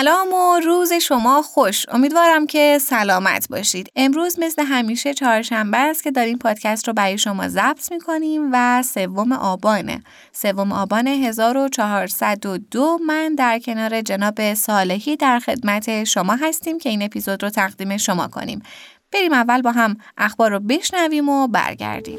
سلام و روز شما خوش. امیدوارم که سلامت باشید. امروز مثل همیشه چهارشنبه است که داریم پادکست رو برای شما ضبط می‌کنیم و سوم آبانه. سوم آبان 1402 من در کنار جناب صالحی در خدمت شما هستیم که این اپیزود رو تقدیم شما کنیم. بریم اول با هم اخبار رو بشنویم و برگردیم.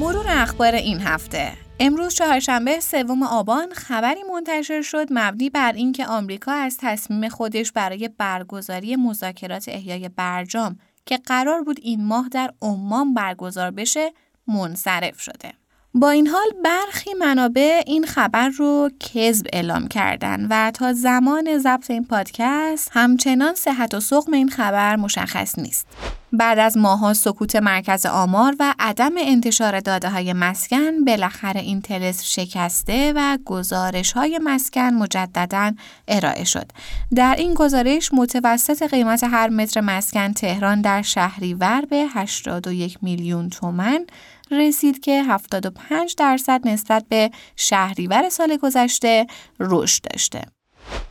مرور اخبار این هفته. امروز چهارشنبه سوم آبان خبری منتشر شد مبنی بر اینکه آمریکا از تصمیم خودش برای برگزاری مذاکرات احیای برجام که قرار بود این ماه در عمان برگزار بشه منصرف شده. با این حال برخی منابع این خبر رو کذب اعلام کردن و تا زمان ضبط این پادکست همچنان صحت و سقم این خبر مشخص نیست. بعد از ماها سکوت مرکز آمار و عدم انتشار داده های مسکن بالاخره این تلس شکسته و گزارش های مسکن مجددا ارائه شد. در این گزارش متوسط قیمت هر متر مسکن تهران در شهریور به 81 میلیون تومن رسید که 75 درصد نسبت به شهریور سال گذشته رشد داشته.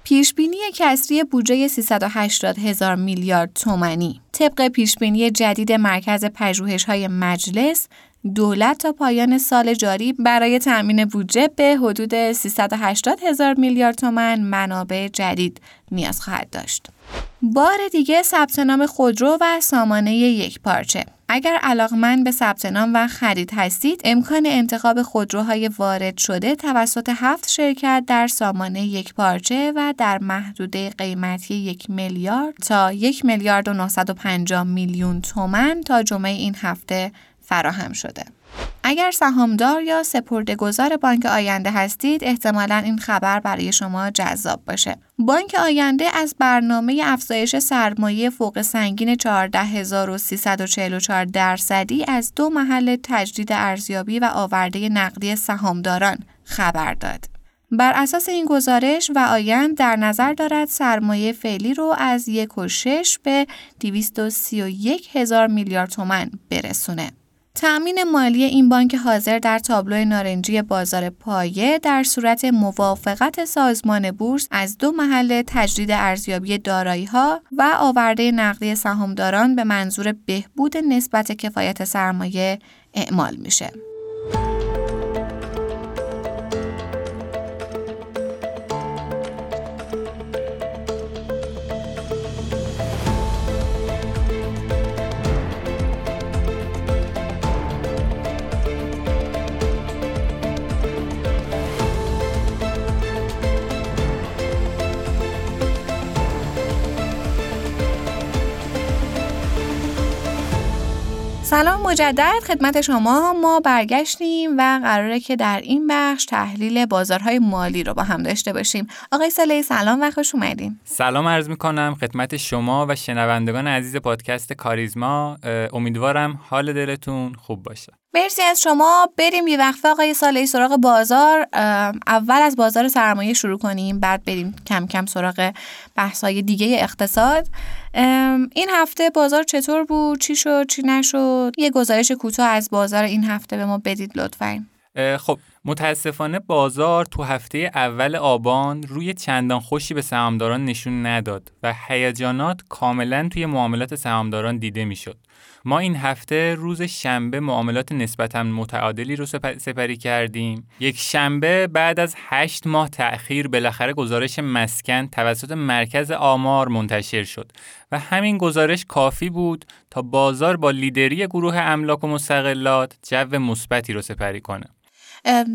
پیشبینی کسری بودجه 380 هزار میلیارد تومانی طبق پیشبینی جدید مرکز پژوهش های مجلس دولت تا پایان سال جاری برای تأمین بودجه به حدود 380 هزار میلیارد تومن منابع جدید نیاز خواهد داشت. بار دیگه ثبت نام خودرو و سامانه یک پارچه اگر علاقمند به ثبت نام و خرید هستید امکان انتخاب خودروهای وارد شده توسط هفت شرکت در سامانه یک پارچه و در محدوده قیمتی یک میلیارد تا یک میلیارد و 950 میلیون تومن تا جمعه این هفته فراهم شده. اگر سهامدار یا سپردهگذار بانک آینده هستید احتمالا این خبر برای شما جذاب باشه بانک آینده از برنامه افزایش سرمایه فوق سنگین 14344 درصدی از دو محل تجدید ارزیابی و آورده نقدی سهامداران خبر داد. بر اساس این گزارش و آیند در نظر دارد سرمایه فعلی رو از 1.6 به 231 هزار میلیارد تومن برسونه. تأمین مالی این بانک حاضر در تابلو نارنجی بازار پایه در صورت موافقت سازمان بورس از دو محل تجدید ارزیابی دارایی ها و آورده نقدی سهامداران به منظور بهبود نسبت کفایت سرمایه اعمال میشه. سلام مجدد. خدمت شما. ما برگشتیم و قراره که در این بخش تحلیل بازارهای مالی رو با هم داشته باشیم. آقای سالی سلام و خوش اومدین. سلام عرض می کنم خدمت شما و شنوندگان عزیز پادکست کاریزما. امیدوارم حال دلتون خوب باشه. مرسی از شما. بریم یه وقفه آقای سالی سراغ بازار. اول از بازار سرمایه شروع کنیم بعد بریم کم کم سراغ بحث‌های دیگه اقتصاد. این هفته بازار چطور بود؟ چی شد؟ چی نشد؟ یه گزارش کوتاه از بازار این هفته به ما بدید لطفا. خب متاسفانه بازار تو هفته اول آبان روی چندان خوشی به سهامداران نشون نداد و هیجانات کاملا توی معاملات سهامداران دیده می‌شد. ما این هفته روز شنبه معاملات نسبتا متعادلی رو سپری کردیم یک شنبه بعد از هشت ماه تأخیر بالاخره گزارش مسکن توسط مرکز آمار منتشر شد و همین گزارش کافی بود تا بازار با لیدری گروه املاک و مستقلات جو مثبتی رو سپری کنه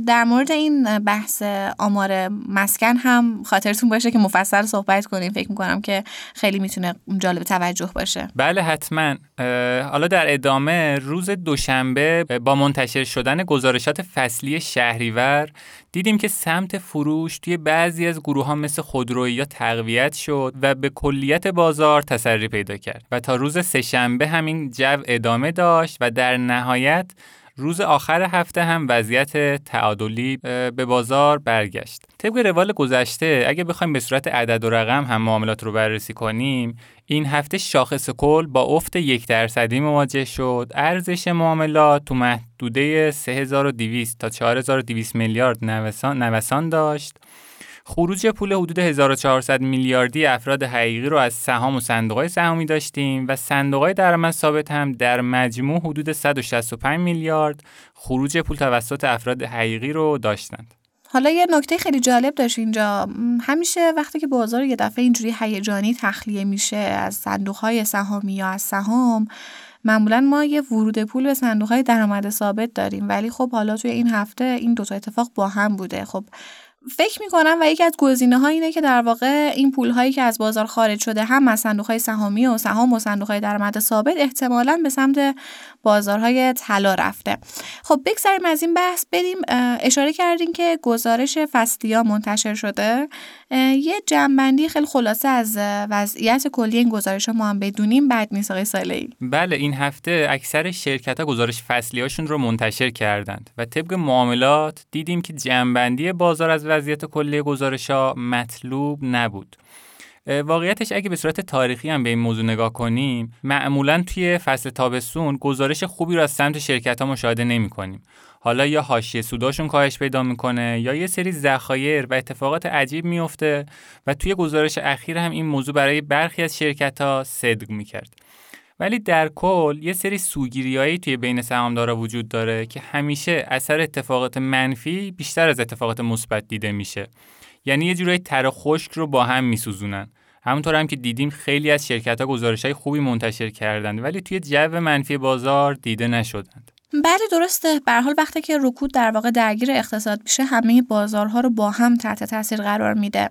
در مورد این بحث آمار مسکن هم خاطرتون باشه که مفصل صحبت کنیم. فکر می‌کنم که خیلی می‌تونه جالب توجه باشه. بله حتما. حالا در ادامه روز دوشنبه با منتشر شدن گزارشات فصلی شهریور دیدیم که سمت فروش توی بعضی از گروه ها مثل خودرویی تقویت شد و به کلیت بازار تسری پیدا کرد. و تا روز سهشنبه همین جو ادامه داشت و در نهایت روز آخر هفته هم وضعیت تعادلی به بازار برگشت. طبق روال گذشته اگه بخوایم به صورت عدد و رقم هم معاملات رو بررسی کنیم این هفته شاخص کل با افت یک درصدی مواجه شد ارزش معاملات تو محدوده 3200 تا 4200 میلیارد نوسان, نوسان داشت خروج پول حدود 1400 میلیاردی افراد حقیقی رو از سهام و صندوقهای سهامی داشتیم و صندوقهای درآمد ثابت هم در مجموع حدود 165 میلیارد خروج پول توسط افراد حقیقی رو داشتند. حالا یه نکته خیلی جالب داشت اینجا. همیشه وقتی که بازار یه دفعه اینجوری هیجانی تخلیه میشه از صندوقهای سهامی یا از سهام معمولا ما یه ورود پول به صندوق های درآمد ثابت داریم. ولی خب حالا توی این هفته این دوتا اتفاق با هم بوده. خب فکر می‌کنم و یکی از گزینه ها اینه که در واقع این پول هایی که از بازار خارج شده هم از صندوق های سهامی و سهام و صندوق های درآمد ثابت احتمالا به سمت بازارهای طلا رفته. خب بگذاریم از این بحث بریم اشاره کردیم که گزارش فصلیا منتشر شده. یه جنبندی خیلی خلاصه از وضعیت کلی این گزارش ها ما هم بدونیم. بعد نیست آقای سالی بله این هفته اکثر شرکت ها گزارش فصلی هاشون رو منتشر کردند و طبق معاملات دیدیم که جنبندی بازار از وضعیت کلی گزارش ها مطلوب نبود. واقعیتش اگه به صورت تاریخی هم به این موضوع نگاه کنیم معمولا توی فصل تابستون گزارش خوبی رو از سمت شرکت ها مشاهده نمی کنیم حالا یا حاشیه سوداشون کاهش پیدا می‌کنه یا یه سری ذخایر و اتفاقات عجیب میفته و توی گزارش اخیر هم این موضوع برای برخی از شرکت ها صدق می‌کرد. ولی در کل یه سری سوگیریایی توی بین سهامدارا وجود داره که همیشه اثر اتفاقات منفی بیشتر از اتفاقات مثبت دیده میشه. یعنی یه جورایی تر خشک رو با هم میسوزونن. همونطور هم که دیدیم خیلی از شرکت ها گزارش های خوبی منتشر کردند ولی توی جو منفی بازار دیده نشدند. بله درسته. به حال وقتی که رکود در واقع درگیر اقتصاد میشه همه بازارها رو با هم تحت تاثیر قرار میده.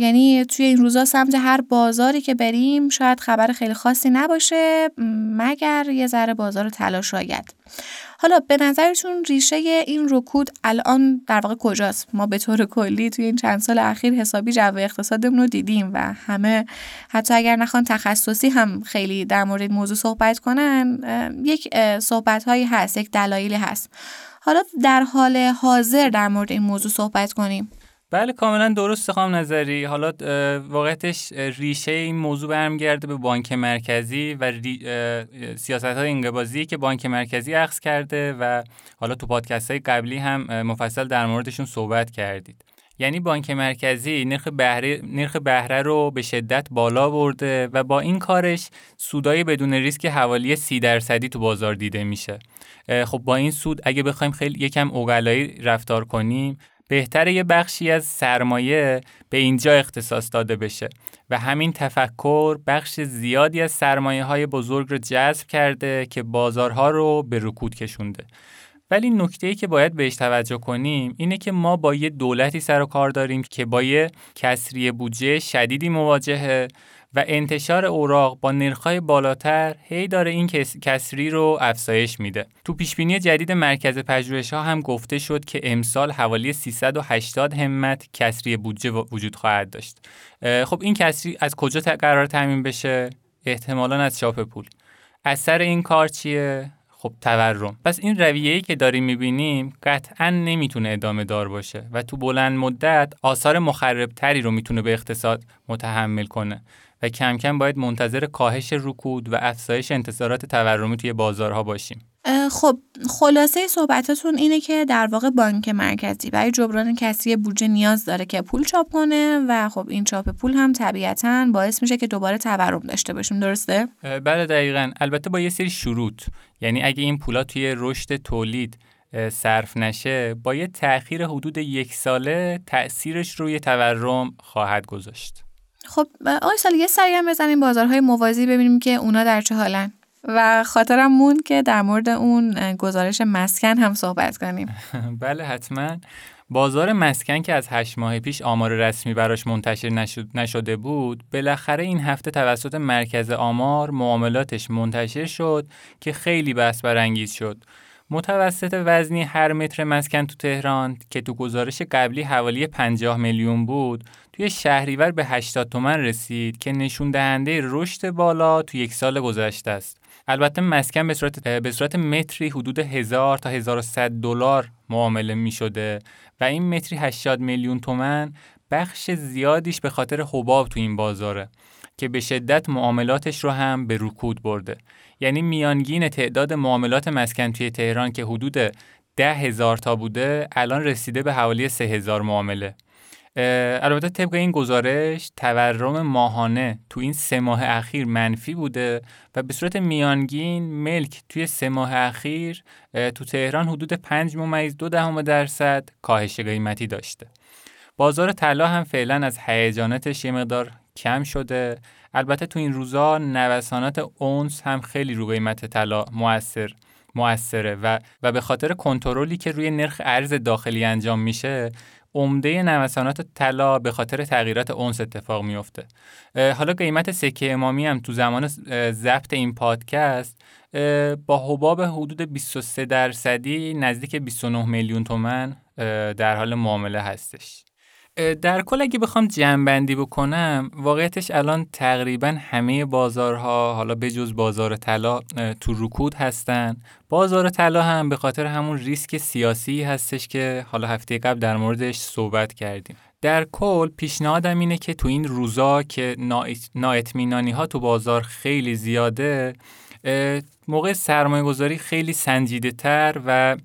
یعنی توی این روزا سمت هر بازاری که بریم شاید خبر خیلی خاصی نباشه مگر یه ذره بازار تلاش شاید حالا به نظرتون ریشه این رکود الان در واقع کجاست؟ ما به طور کلی توی این چند سال اخیر حسابی جو اقتصادمون رو دیدیم و همه حتی اگر نخوان تخصصی هم خیلی در مورد موضوع صحبت کنن یک صحبت هایی هست یک دلایلی هست. حالا در حال حاضر در مورد این موضوع صحبت کنیم. بله کاملا درست خواهم نظری. حالا واقعتش ریشه این موضوع برمیگرده به بانک مرکزی و سیاست های انقباضی که بانک مرکزی عکس کرده و حالا تو پادکست های قبلی هم مفصل در موردشون صحبت کردید. یعنی بانک مرکزی نرخ بهره نرخ بهره رو به شدت بالا برده و با این کارش سودای بدون ریسک حوالی سی درصدی تو بازار دیده میشه. خب با این سود اگه بخوایم خیلی یکم اوغلایی رفتار کنیم بهتره یه بخشی از سرمایه به اینجا اختصاص داده بشه. و همین تفکر بخش زیادی از سرمایه های بزرگ رو جذب کرده که بازارها رو به رکود کشونده. ولی نکته ای که باید بهش توجه کنیم اینه که ما با یه دولتی سر و کار داریم که با یه کسری بودجه شدیدی مواجهه و انتشار اوراق با نرخ‌های بالاتر هی داره این کسری رو افزایش میده. تو پیشبینی جدید مرکز پژوهش‌ها هم گفته شد که امسال حوالی 380 همت کسری بودجه وجود خواهد داشت. خب این کسری از کجا قرار تامین بشه؟ احتمالا از چاپ پول. اثر این کار چیه؟ خب تورم پس این رویه‌ای که داریم می‌بینیم قطعا نمی‌تونه ادامه دار باشه و تو بلند مدت آثار مخربتری رو می‌تونه به اقتصاد متحمل کنه و کم کم باید منتظر کاهش رکود و افزایش انتظارات تورمی توی بازارها باشیم. خب خلاصه صحبتاتون اینه که در واقع بانک مرکزی برای جبران کسری بودجه نیاز داره که پول چاپ کنه و خب این چاپ پول هم طبیعتا باعث میشه که دوباره تورم داشته باشیم درسته؟ بله دقیقا البته با یه سری شروط یعنی اگه این پولا توی رشد تولید صرف نشه با یه تأخیر حدود یک ساله تأثیرش روی تورم خواهد گذاشت. خب آقای سری هم بزنیم بازارهای موازی ببینیم که اونا در چه حالن. و خاطرم موند که در مورد اون گزارش مسکن هم صحبت کنیم. بله حتما. بازار مسکن که از هشت ماه پیش آمار رسمی براش منتشر نشده بود بالاخره این هفته توسط مرکز آمار معاملاتش منتشر شد که خیلی بحث برانگیز شد. متوسط وزنی هر متر مسکن تو تهران که تو گزارش قبلی حوالی 50 میلیون بود توی شهریور به 80 تومن رسید که نشون دهنده رشد بالا تو یک سال گذشته است. البته مسکن به صورت به صورت متری حدود 1000 تا 1100 دلار معامله می شده و این متری 80 میلیون تومن بخش زیادیش به خاطر حباب تو این بازاره که به شدت معاملاتش رو هم به رکود برده. یعنی میانگین تعداد معاملات مسکن توی تهران که حدود ده هزار تا بوده الان رسیده به حوالی سه هزار معامله. البته طبق این گزارش تورم ماهانه تو این سه ماه اخیر منفی بوده و به صورت میانگین ملک توی سه ماه اخیر تو تهران حدود 5 ممیز دو دهم درصد کاهش قیمتی داشته. بازار طلا هم فعلا از هیجاناتش یه مقدار کم شده. البته تو این روزا نوسانات اونس هم خیلی رو قیمت طلا موثر موثره و و به خاطر کنترلی که روی نرخ ارز داخلی انجام میشه عمده نوسانات طلا به خاطر تغییرات اونس اتفاق میفته حالا قیمت سکه امامی هم تو زمان ضبط این پادکست با حباب حدود 23 درصدی نزدیک 29 میلیون تومن در حال معامله هستش. در کل اگه بخوام جمعبندی بکنم واقعیتش الان تقریبا همه بازارها حالا بجز بازار طلا تو رکود هستن. بازار طلا هم به خاطر همون ریسک سیاسی هستش که حالا هفته قبل در موردش صحبت کردیم. در کل پیشنهادم اینه که تو این روزا که نااطمینانی ها تو بازار خیلی زیاده موقع سرمایه گذاری خیلی سنجیده تر و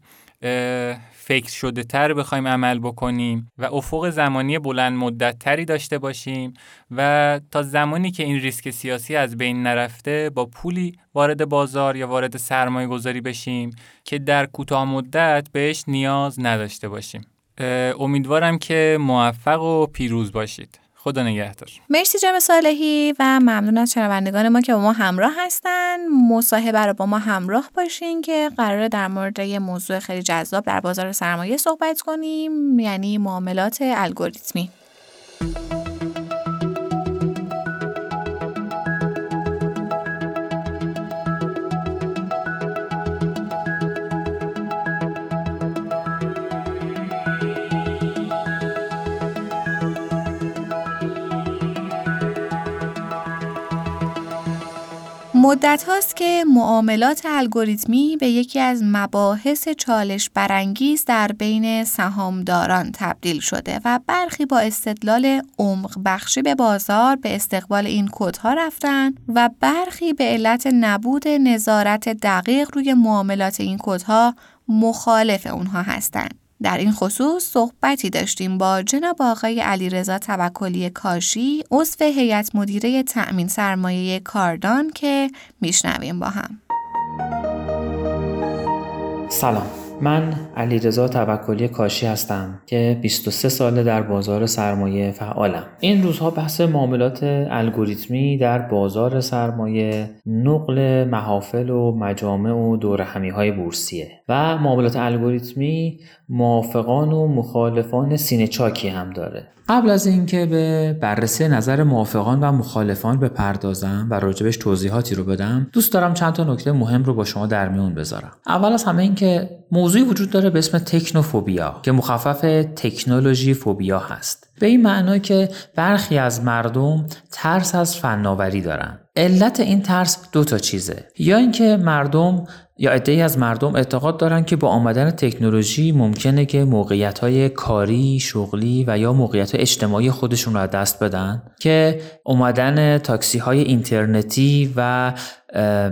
فکر شده تر بخوایم عمل بکنیم و افق زمانی بلند مدت تری داشته باشیم و تا زمانی که این ریسک سیاسی از بین نرفته با پولی وارد بازار یا وارد سرمایه گذاری بشیم که در کوتاه مدت بهش نیاز نداشته باشیم. امیدوارم که موفق و پیروز باشید. خدا نگهدار. مرسی جناب صالحی و ممنون از شنوندگان ما که با ما همراه هستن. مصاحبه رو با ما همراه باشین که قراره در مورد یه موضوع خیلی جذاب در بازار سرمایه صحبت کنیم یعنی معاملات الگوریتمی. مدت هاست که معاملات الگوریتمی به یکی از مباحث چالش برانگیز در بین سهامداران تبدیل شده و برخی با استدلال عمق بخشی به بازار به استقبال این کدها رفتن و برخی به علت نبود نظارت دقیق روی معاملات این کدها مخالف اونها هستند. در این خصوص صحبتی داشتیم با جناب آقای علیرضا توکلی کاشی عضو هیئت مدیره تأمین سرمایه کاردان که میشنویم با هم. سلام. من علیرضا توکلی کاشی هستم که 23 ساله در بازار سرمایه فعالم. این روزها بحث معاملات الگوریتمی در بازار سرمایه نقل محافل و مجامع و دور های بورسیه و معاملات الگوریتمی موافقان و مخالفان سینه چاکی هم داره. قبل از اینکه به بررسی نظر موافقان و مخالفان بپردازم و راجبش توضیحاتی رو بدم دوست دارم چند تا نکته مهم رو با شما در میون بذارم. اول از همه اینکه موضوعی وجود داره به اسم تکنوفوبیا که مخفف تکنولوژی فوبیا هست. به این معنا که برخی از مردم ترس از فناوری دارن. علت این ترس دو تا چیزه. یا اینکه مردم یا عدهای از مردم اعتقاد دارند که با آمدن تکنولوژی ممکنه که موقعیت های کاری، شغلی و یا موقعیت اجتماعی خودشون رو دست بدن؟ که اومدن تاکسی های اینترنتی و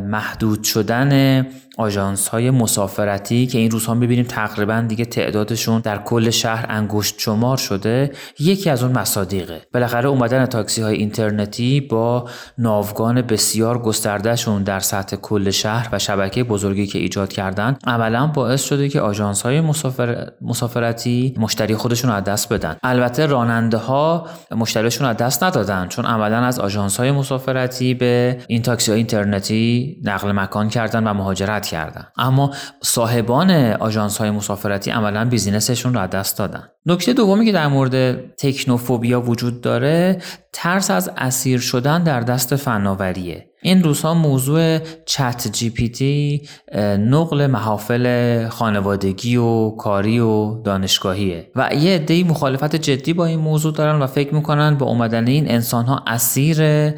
محدود شدن آژانس های مسافرتی که این روزها می‌بینیم تقریبا دیگه تعدادشون در کل شهر انگشت شمار شده یکی از اون مصادیقه. بالاخره اومدن تاکسی های اینترنتی با ناوگان بسیار گستردهشون در سطح کل شهر و شبکه بزرگی که ایجاد کردن عملا باعث شده که آژانس های مسافر... مسافرتی مشتری خودشون از دست بدن. البته راننده ها مشتریشون از دست ندادن چون عملا از آژانس های مسافرتی به این تاکسی های اینترنتی مسافرتی نقل مکان کردن و مهاجرت کردن. اما صاحبان آژانس های مسافرتی عملا بیزینسشون رو دست دادن. نکته دومی که در مورد تکنوفوبیا وجود داره ترس از اسیر شدن در دست فناوریه. این روزها موضوع چت جی پی تی نقل محافل خانوادگی و کاری و دانشگاهیه. و یه عده‌ای مخالفت جدی با این موضوع دارن و فکر می‌کنن با اومدن این انسان ها اسیر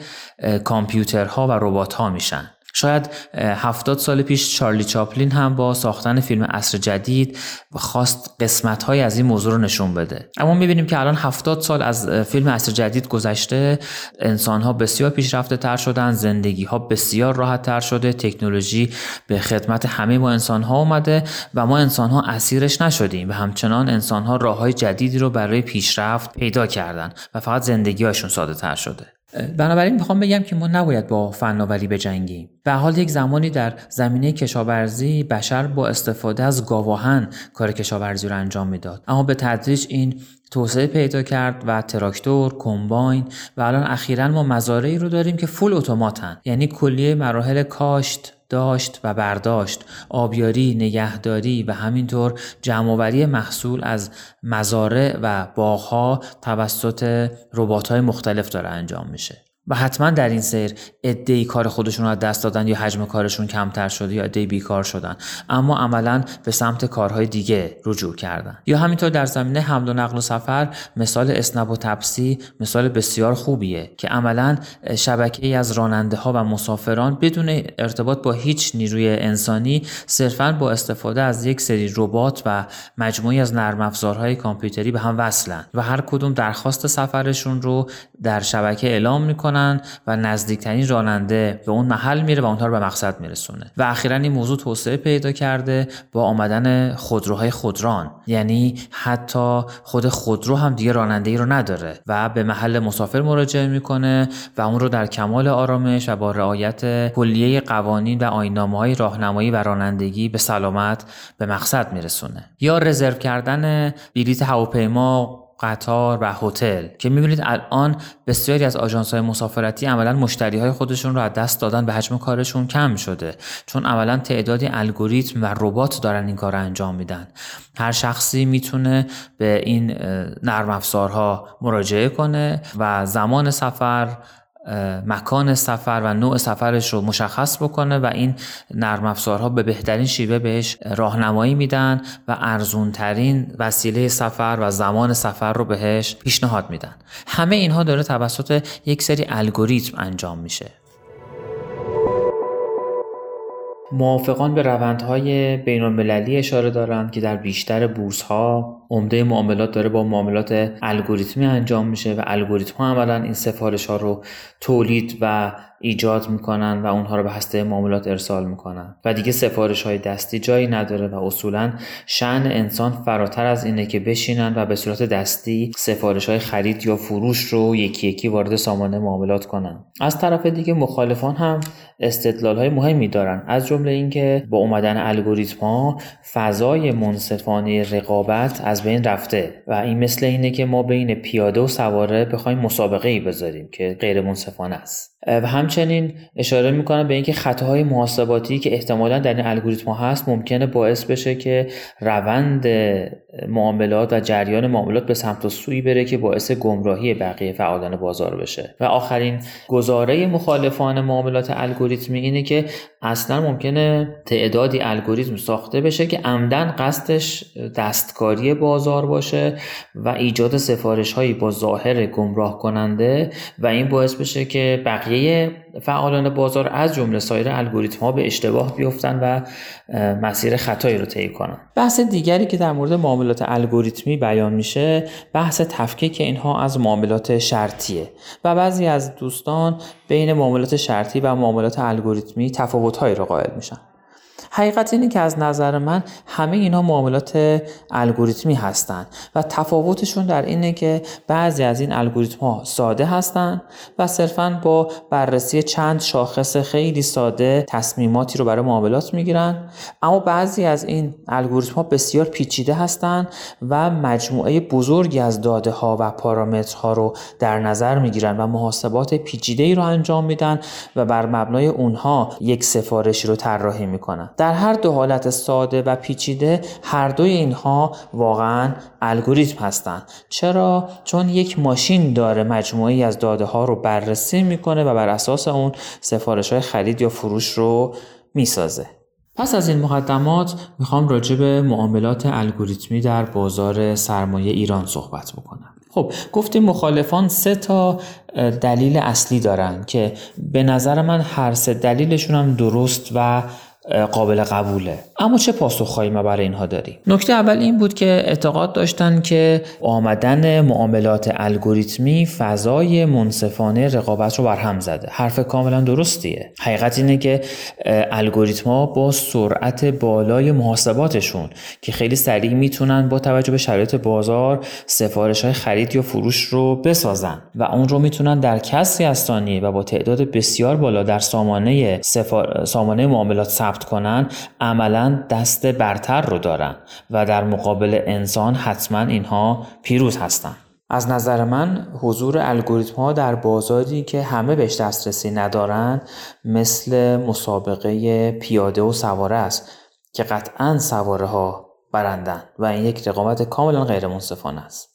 کامپیوترها و ربات ها میشن. شاید هفتاد سال پیش چارلی چاپلین هم با ساختن فیلم عصر جدید خواست قسمت های از این موضوع رو نشون بده. اما می‌بینیم که الان هفتاد سال از فیلم عصر جدید گذشته انسان ها بسیار پیشرفته تر شدن زندگی ها بسیار راحت تر شده تکنولوژی به خدمت همه ما انسان ها اومده و ما انسان ها اسیرش نشدیم و همچنان انسان ها راه های جدیدی رو برای پیشرفت پیدا کردن و فقط زندگی هاشون ساده تر شده. بنابراین می‌خوام بگم که ما نباید با فناوری بجنگیم. به حال یک زمانی در زمینه کشاورزی بشر با استفاده از گاواهن کار کشاورزی رو انجام می‌داد. اما به تدریج این توسعه پیدا کرد و تراکتور، کمباین و الان اخیرا ما مزارعی رو داریم که فول اتوماتن یعنی کلیه مراحل کاشت، داشت و برداشت، آبیاری، نگهداری و همینطور جمعآوری محصول از مزارع و باغها توسط ربات‌های مختلف داره انجام میشه. و حتما در این سیر ادهی کار خودشون رو دست دادن یا حجم کارشون کمتر شده یا ادهی بیکار شدن. اما عملا به سمت کارهای دیگه رجوع کردن. یا همینطور در زمینه حمل و نقل و سفر مثال اسنب و تپسی مثال بسیار خوبیه که عملا شبکه ای از راننده ها و مسافران بدون ارتباط با هیچ نیروی انسانی صرفا با استفاده از یک سری ربات و مجموعی از نرم افزارهای کامپیوتری به هم وصلن و هر کدوم درخواست سفرشون رو در شبکه اعلام می‌کنن و نزدیکترین راننده به اون محل میره و اونها رو به مقصد میرسونه. و اخیرا این موضوع توسعه پیدا کرده با آمدن خودروهای خودران. یعنی حتی خود خودرو هم دیگه راننده ای رو نداره و به محل مسافر مراجعه می‌کنه و اون رو در کمال آرامش و با رعایت کلیه قوانین و آینامه های راهنمایی و رانندگی به سلامت به مقصد میرسونه. یا رزرو کردن بلیط هواپیما قطار و هتل که می‌بینید الان بسیاری از آژانس های مسافرتی عملا مشتری های خودشون رو از دست دادن به حجم کارشون کم شده. چون عملا تعدادی الگوریتم و ربات دارن این کار رو انجام میدن. هر شخصی می‌تونه به این نرم افزارها مراجعه کنه و زمان سفر مکان سفر و نوع سفرش رو مشخص بکنه و این نرم افزارها به بهترین شیوه بهش راهنمایی میدن و ارزونترین وسیله سفر و زمان سفر رو بهش پیشنهاد میدن. همه اینها داره توسط یک سری الگوریتم انجام میشه. موافقان به روندهای بین المللی اشاره دارند که در بیشتر بورس ها عمده معاملات داره با معاملات الگوریتمی انجام میشه و الگوریتم ها عملا این سفارش ها رو تولید و ایجاد می‌کنن و اونها رو به هسته معاملات ارسال می‌کنن. و دیگه سفارش های دستی جایی نداره و اصولا شعن انسان فراتر از اینه که بشینن و به صورت دستی سفارش های خرید یا فروش رو یکی یکی وارد سامانه معاملات کنن. از طرف دیگه مخالفان هم استدلال های مهمی دارن. از جمله اینکه با اومدن الگوریتم ها فضای منصفانه رقابت از بین رفته و این مثل اینه که ما بین پیاده و سواره بخوایم مسابقه ای بذاریم که غیر منصفانه است. و همچنین اشاره می‌کنم به اینکه خطاهای محاسباتی که احتمالا در این الگوریتم هست ممکنه باعث بشه که روند معاملات و جریان معاملات به سمت و سوی بره که باعث گمراهی بقیه فعالان بازار بشه. و آخرین گزاره مخالفان معاملات الگوریتمی اینه که اصلا ممکنه تعدادی الگوریتم ساخته بشه که عمدن قصدش دستکاری بازار باشه و ایجاد سفارش هایی با ظاهر گمراه کننده و این باعث بشه که بقیه فعالان بازار از جمله سایر الگوریتم ها به اشتباه بیفتن و مسیر خطایی رو طی کنن. بحث دیگری که در مورد معاملات الگوریتمی بیان میشه بحث تفکیک اینها از معاملات شرطیه. و بعضی از دوستان بین معاملات شرطی و معاملات الگوریتمی تفاوتهایی رو قائل میشن. حقیقت اینه که از نظر من همه اینا معاملات الگوریتمی هستند و تفاوتشون در اینه که بعضی از این الگوریتم ها ساده هستند و صرفا با بررسی چند شاخص خیلی ساده تصمیماتی رو برای معاملات می‌گیرن. اما بعضی از این الگوریتم ها بسیار پیچیده هستند و مجموعه بزرگی از داده ها و پارامترها رو در نظر می‌گیرن و محاسبات پیچیده ای رو انجام میدن و بر مبنای اونها یک سفارشی رو طراحی می‌کنن. در هر دو حالت ساده و پیچیده هر دوی اینها واقعا الگوریتم هستند چرا؟ چون یک ماشین داره مجموعی از داده ها رو بررسی می‌کنه و بر اساس اون سفارش های خرید یا فروش رو می‌سازه. پس از این مقدمات می‌خوام راجع به معاملات الگوریتمی در بازار سرمایه ایران صحبت بکنم. خب گفتیم مخالفان سه تا دلیل اصلی دارن که به نظر من هر سه دلیلشون هم درست و قابل قبوله. اما چه پاسخهایی ما برای اینها داریم؟ نکته اول این بود که اعتقاد داشتن که آمدن معاملات الگوریتمی فضای منصفانه رقابت رو برهم زده. حرف کاملا درستیه. حقیقت اینه که الگوریتم ها با سرعت بالای محاسباتشون که خیلی سریع می‌تونن با توجه به شرایط بازار سفارش های خرید یا فروش رو بسازن و اون رو می‌تونن در کسری از ثانیه و با تعداد بسیار بالا در سامانه سفار... سامانه معاملات ثبت کنن عملا دست برتر رو دارن و در مقابل انسان حتما اینها پیروز هستن. از نظر من حضور الگوریتم ها در بازاری که همه بهش دسترسی ندارن مثل مسابقه پیاده و سواره است که قطعا سواره ها برندن و این یک رقابت کاملا غیر منصفانه است.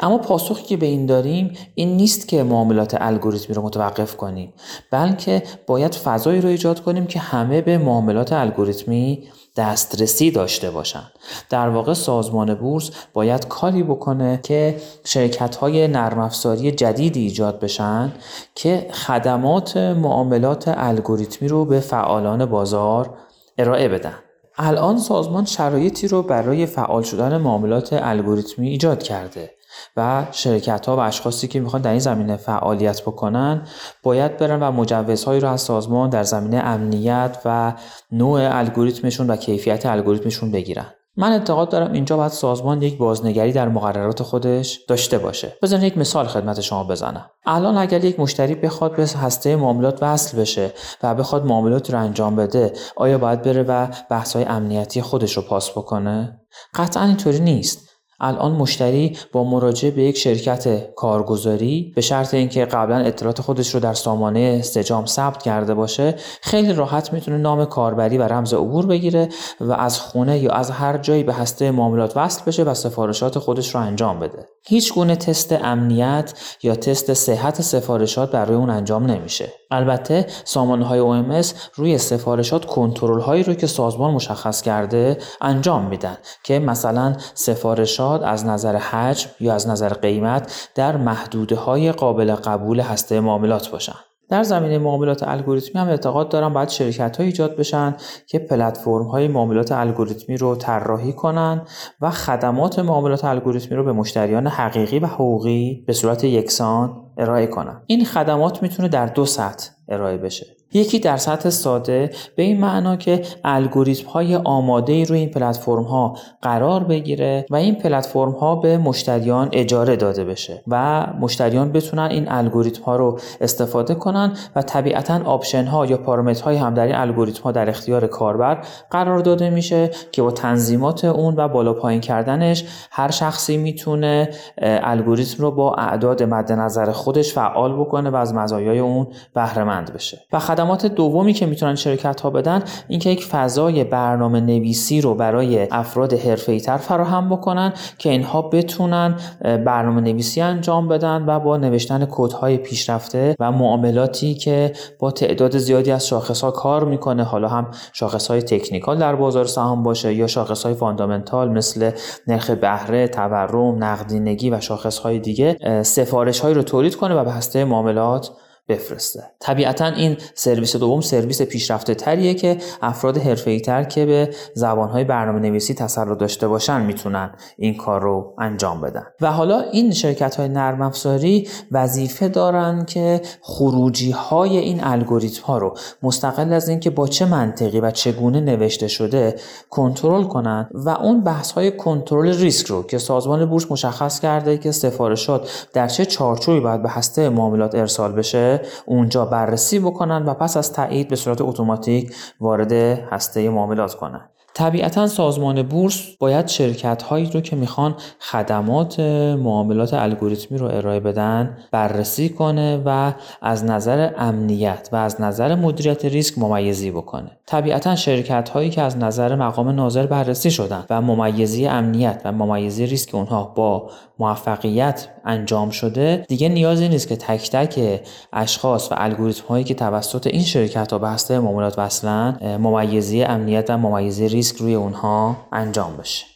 اما پاسخی که به این داریم این نیست که معاملات الگوریتمی رو متوقف کنیم بلکه باید فضایی رو ایجاد کنیم که همه به معاملات الگوریتمی دسترسی داشته باشند در واقع سازمان بورس باید کاری بکنه که شرکت های نرم افزاری جدیدی ایجاد بشن که خدمات معاملات الگوریتمی رو به فعالان بازار ارائه بدن. الان سازمان شرایطی رو برای فعال شدن معاملات الگوریتمی ایجاد کرده. و شرکت ها و اشخاصی که می‌خوان در این زمینه فعالیت بکنن باید برن و مجوزهایی رو از سازمان در زمینه امنیت و نوع الگوریتمشون و کیفیت الگوریتمشون بگیرن. من اعتقاد دارم اینجا باید سازمان یک بازنگری در مقررات خودش داشته باشه. بزن یک مثال خدمت شما بزنم. الان اگر یک مشتری بخواد به هسته معاملات وصل بشه و بخواد معاملات رو انجام بده آیا باید بره و بحث های امنیتی خودش رو پاس بکنه؟ قطعا اینطوری نیست. الان مشتری با مراجعه به یک شرکت کارگزاری به شرط اینکه قبلا اطلاعات خودش رو در سامانه سجام ثبت کرده باشه خیلی راحت می‌تونه نام کاربری و رمز عبور بگیره و از خونه یا از هر جایی به هسته معاملات وصل بشه و سفارشات خودش رو انجام بده. هیچ گونه تست امنیت یا تست صحت سفارشات برای اون انجام نمیشه. البته سامانه های OMS روی سفارشات کنترل هایی رو که سازمان مشخص کرده انجام میدن که مثلا سفارشات از نظر حجم یا از نظر قیمت در محدوده های قابل قبول هسته معاملات باشند. در زمینه معاملات الگوریتمی هم اعتقاد دارم باید شرکت های ایجاد بشن که پلتفرم های معاملات الگوریتمی رو طراحی کنن و خدمات معاملات الگوریتمی رو به مشتریان حقیقی و حقوقی به صورت یکسان ارائه کنن. این خدمات می‌تونه در دو سطح ارائه بشه. یکی در سطح ساده به این معنا که الگوریتم های آماده روی این پلتفرم ها قرار بگیره و این پلتفرم ها به مشتریان اجاره داده بشه و مشتریان بتونن این الگوریتم ها رو استفاده کنن و طبیعتا option ها یا های هم در این الگوریتم ها در اختیار کاربر قرار داده میشه که با تنظیمات اون و بالا پایین کردنش هر شخصی می‌تونه الگوریتم رو با اعداد مد نظر خودش فعال بکنه و از مزایای اون بهره مند بشه. و خدمات دومی که می‌تونن شرکت ها بدن اینکه یک فضای برنامه نویسی رو برای افراد حرفه‌ای تر فراهم بکنن که اینها بتونن برنامه نویسی انجام بدن و با نوشتن کدهای پیشرفته و معاملاتی که با تعداد زیادی از شاخص ها کار می‌کنه حالا هم شاخص های technical در بازار سهام باشه یا شاخص های fundamental مثل نرخ بهره، تورم، نقدینگی و شاخص های دیگه سفارش هایی رو تولید کنه و به هسته معاملات بفرسته. طبیعتا این سرویس دوم سرویس پیشرفته تریه که افراد حرفه‌ای تر که به زبانهای برنامه نویسی تسلط داشته باشن می‌تونن این کار رو انجام بدن. و حالا این شرکت های نرم افزاری وظیفه دارن که خروجی های این الگوریتم ها رو مستقل از اینکه با چه منطقی و چگونه نوشته شده کنترل کنن و اون بحث های کنترل ریسک رو که سازمان بورس مشخص کرده که سفارشات در چه چارچوبی باید به هسته معاملات ارسال بشه اونجا بررسی بکنن و پس از تایید به صورت اتوماتیک وارد هسته معاملات کنن. طبیعتا سازمان بورس باید شرکت هایی رو که می‌خوان خدمات معاملات الگوریتمی رو ارائه بدن بررسی کنه و از نظر امنیت و از نظر مدیریت ریسک ممیزی بکنه. طبیعتا شرکت هایی که از نظر مقام ناظر بررسی شدن و ممیزی امنیت و ممیزی ریسک اونها با موفقیت انجام شده دیگه نیازی نیست که تک تک اشخاص و الگوریتم هایی که توسط این شرکت ها به هسته معاملات وصلن ممیزی امنیت و ممیزی ریسک روی اونها انجام بشه.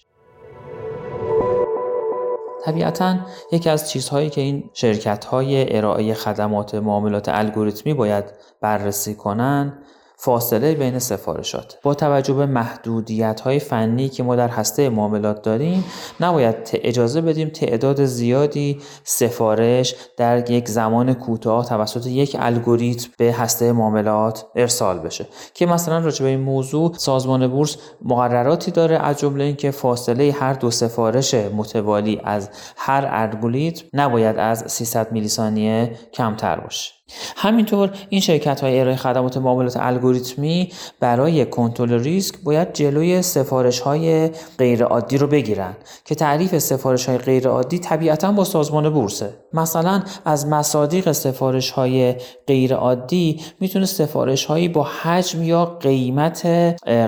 طبیعتا یکی از چیزهایی که این شرکت های ارائه خدمات معاملات الگوریتمی باید بررسی کنن فاصله بین سفارشات. با توجه به محدودیت های فنی که ما در هسته معاملات داریم نباید اجازه بدیم تعداد زیادی سفارش در یک زمان کوتاه توسط یک الگوریتم به هسته معاملات ارسال بشه. که مثلا راجع به این موضوع سازمان بورس مقرراتی داره از جمله اینکه فاصله هر دو سفارش متوالی از هر الگوریتم نباید از 300 میلی ثانیه کمتر باشه. همینطور این شرکت های ارائه خدمات معاملات الگوریتمی برای کنترل ریسک باید جلوی سفارش های غیر عادی رو بگیرن که تعریف سفارش های غیر عادی طبیعتا با سازمان بورسه. مثلا از مصادیق سفارش های غیر عادی می‌تونه سفارش هایی با حجم یا قیمت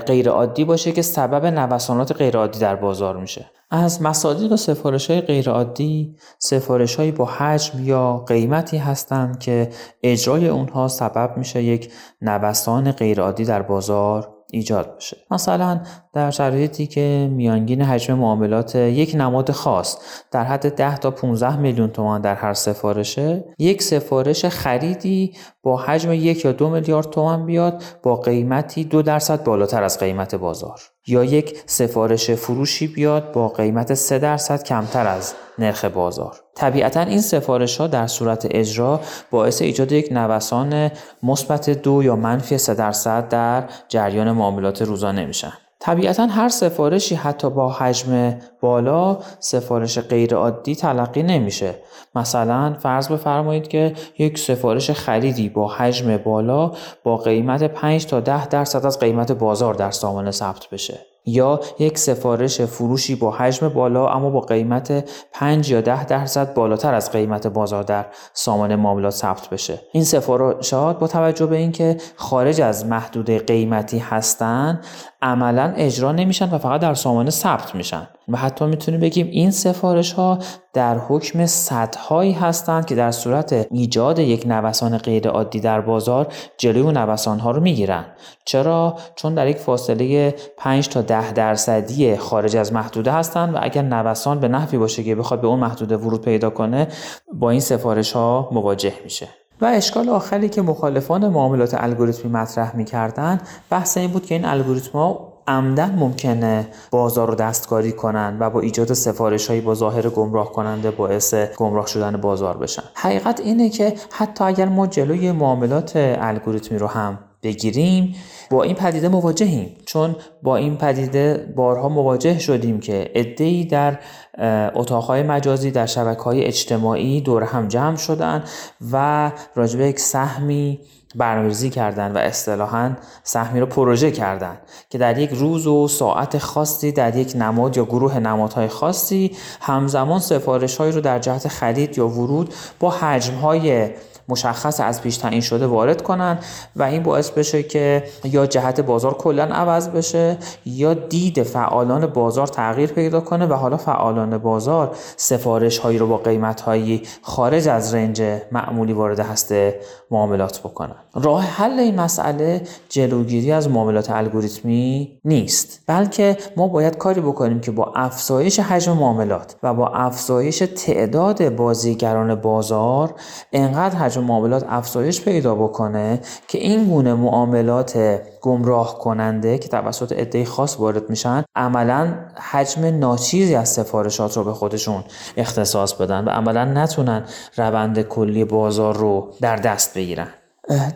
غیر عادی باشه که سبب نوسانات غیر عادی در بازار میشه. از مصادیق سفارش های غیرعادی سفارش هایی با حجم یا قیمتی هستند که اجرای اونها سبب میشه یک نوسان غیرعادی در بازار ایجاد بشه. مثلا در شرایطی که میانگین حجم معاملات یک نماد خاص در حد 10 تا 15 میلیون تومان در هر سفارشه یک سفارش خریدی با حجم یک یا دو میلیارد تومان بیاد با قیمتی دو درصد بالاتر از قیمت بازار. یا یک سفارش فروشی بیاد با قیمت 3 درصد کمتر از نرخ بازار. طبیعتا این سفارش ها در صورت اجرا باعث ایجاد یک نوسان مثبت دو یا منفی 3 درصد در جریان معاملات روزانه میشن. طبیعتا هر سفارشی حتی با حجم بالا سفارش غیر عادی تلقی نمیشه. مثلا فرض بفرمایید که یک سفارش خریدی با حجم بالا با قیمت 5 تا 10 درصد از قیمت بازار در سامانه ثبت بشه. یا یک سفارش فروشی با حجم بالا اما با قیمت 5 یا 10 درصد بالاتر از قیمت بازار در سامان معاملات ثبت بشه. این سفارشات با توجه به اینکه خارج از محدوده قیمتی هستند عملا اجرا نمیشن و فقط در سامانه ثبت میشن. و حتی می‌تونیم بگیم این سفارش ها در حکم صدهایی هستند که در صورت ایجاد یک نوسان غیر عادی در بازار جلوی اون نوسان ها رو می‌گیرن. چرا؟ چون در یک فاصله 5 تا 10 درصدی خارج از محدوده هستند و اگر نوسان به نحوی باشه که بخواد به اون محدوده ورود پیدا کنه با این سفارش ها مواجه میشه. و اشکال آخری که مخالفان معاملات الگوریتمی مطرح می‌کردن بحث این بود که این الگوریتم ها عمدن ممکنه بازار رو دستکاری کنن و با ایجاد سفارش هایی با ظاهر گمراه کننده باعث گمراه شدن بازار بشن. حقیقت اینه که حتی اگر ما جلوی معاملات الگوریتمی رو هم بگیریم با این پدیده مواجهیم. چون با این پدیده بارها مواجه شدیم که ادهی در اتاقهای مجازی در شبکه اجتماعی دور هم جمع شدن و راجبه یک سهمی برنامه‌ریزی کردن و اصطلاحا سهمی رو پروژه کردن که در یک روز و ساعت خاصی در یک نماد یا گروه نمادهای خاصی همزمان سفارش رو در جهت خرید یا ورود با حجم های مشخص از پیش تعیین شده وارد کنن و این باعث بشه که یا جهت بازار کلا عوض بشه یا دید فعالان بازار تغییر پیدا کنه و حالا فعالان بازار سفارش هایی رو با قیمت هایی خارج از رنج معمولی وارد هسته معاملات بکنن. راه حل این مسئله جلوگیری از معاملات الگوریتمی نیست. بلکه ما باید کاری بکنیم که با افزایش حجم معاملات و با افزایش تعداد بازیگران بازار انقدر حجم معاملات افزایش پیدا بکنه که این گونه معاملات گمراه کننده که توسط عده خاص وارد میشن عملا حجم ناچیزی از سفارشات رو به خودشون اختصاص بدن و عملا نتونن روند کلی بازار رو در دست بگیرن.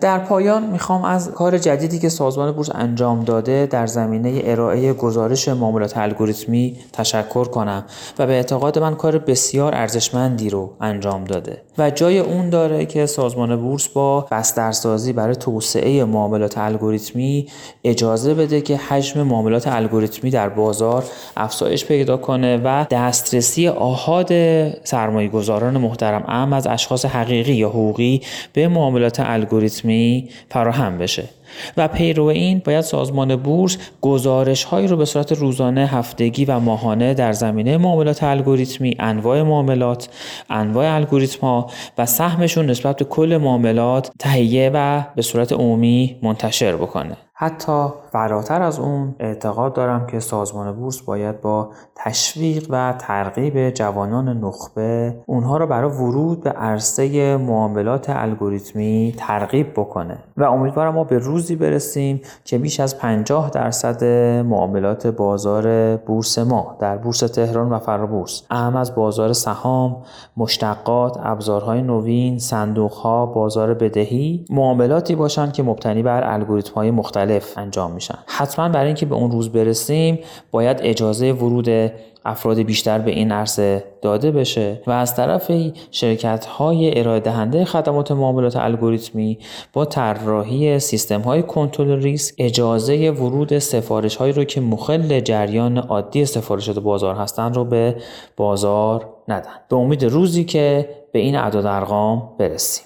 در پایان می‌خوام از کار جدیدی که سازمان بورس انجام داده در زمینه ارائه گزارش معاملات الگوریتمی تشکر کنم و به اعتقاد من کار بسیار ارزشمندی رو انجام داده. و جای اون داره که سازمان بورس با بسترسازی برای توسعه معاملات الگوریتمی اجازه بده که حجم معاملات الگوریتمی در بازار افزایش پیدا کنه و دسترسی آهاد سرمایه گذاران محترم ام از اشخاص حقیقی یا حقوقی به معاملات الگوریتمی فراهم بشه. و پیرو این باید سازمان بورس گزارش هایی رو به صورت روزانه هفتگی و ماهانه در زمینه معاملات الگوریتمی انواع معاملات انواع الگوریتم ها و سهمشون نسبت به کل معاملات تهیه و به صورت عمومی منتشر بکنه. حتی فراتر از اون اعتقاد دارم که سازمان بورس باید با تشویق و ترغیب جوانان نخبه اونها را برای ورود به عرصه معاملات الگوریتمی ترغیب بکنه. و امیدوارم ما به روزی برسیم که بیش از 50 درصد معاملات بازار بورس ما در بورس تهران و فرابورس اهم از بازار سهام، مشتقات، ابزارهای نوین، صندوقها، بازار بدهی معاملاتی باشند که مبتنی بر الگوریتم های مختلف انجام میشن. حتما برای اینکه به اون روز برسیم باید اجازه ورود افراد بیشتر به این عرصه داده بشه و از طرف شرکت های ارائه دهنده خدمات معاملات الگوریتمی با طراحی سیستم های کنترل ریسک اجازه ورود سفارش هایی رو که مخل جریان عادی سفارشات بازار هستند رو به بازار ندن. به امید روزی که به این اعداد ارقام برسیم.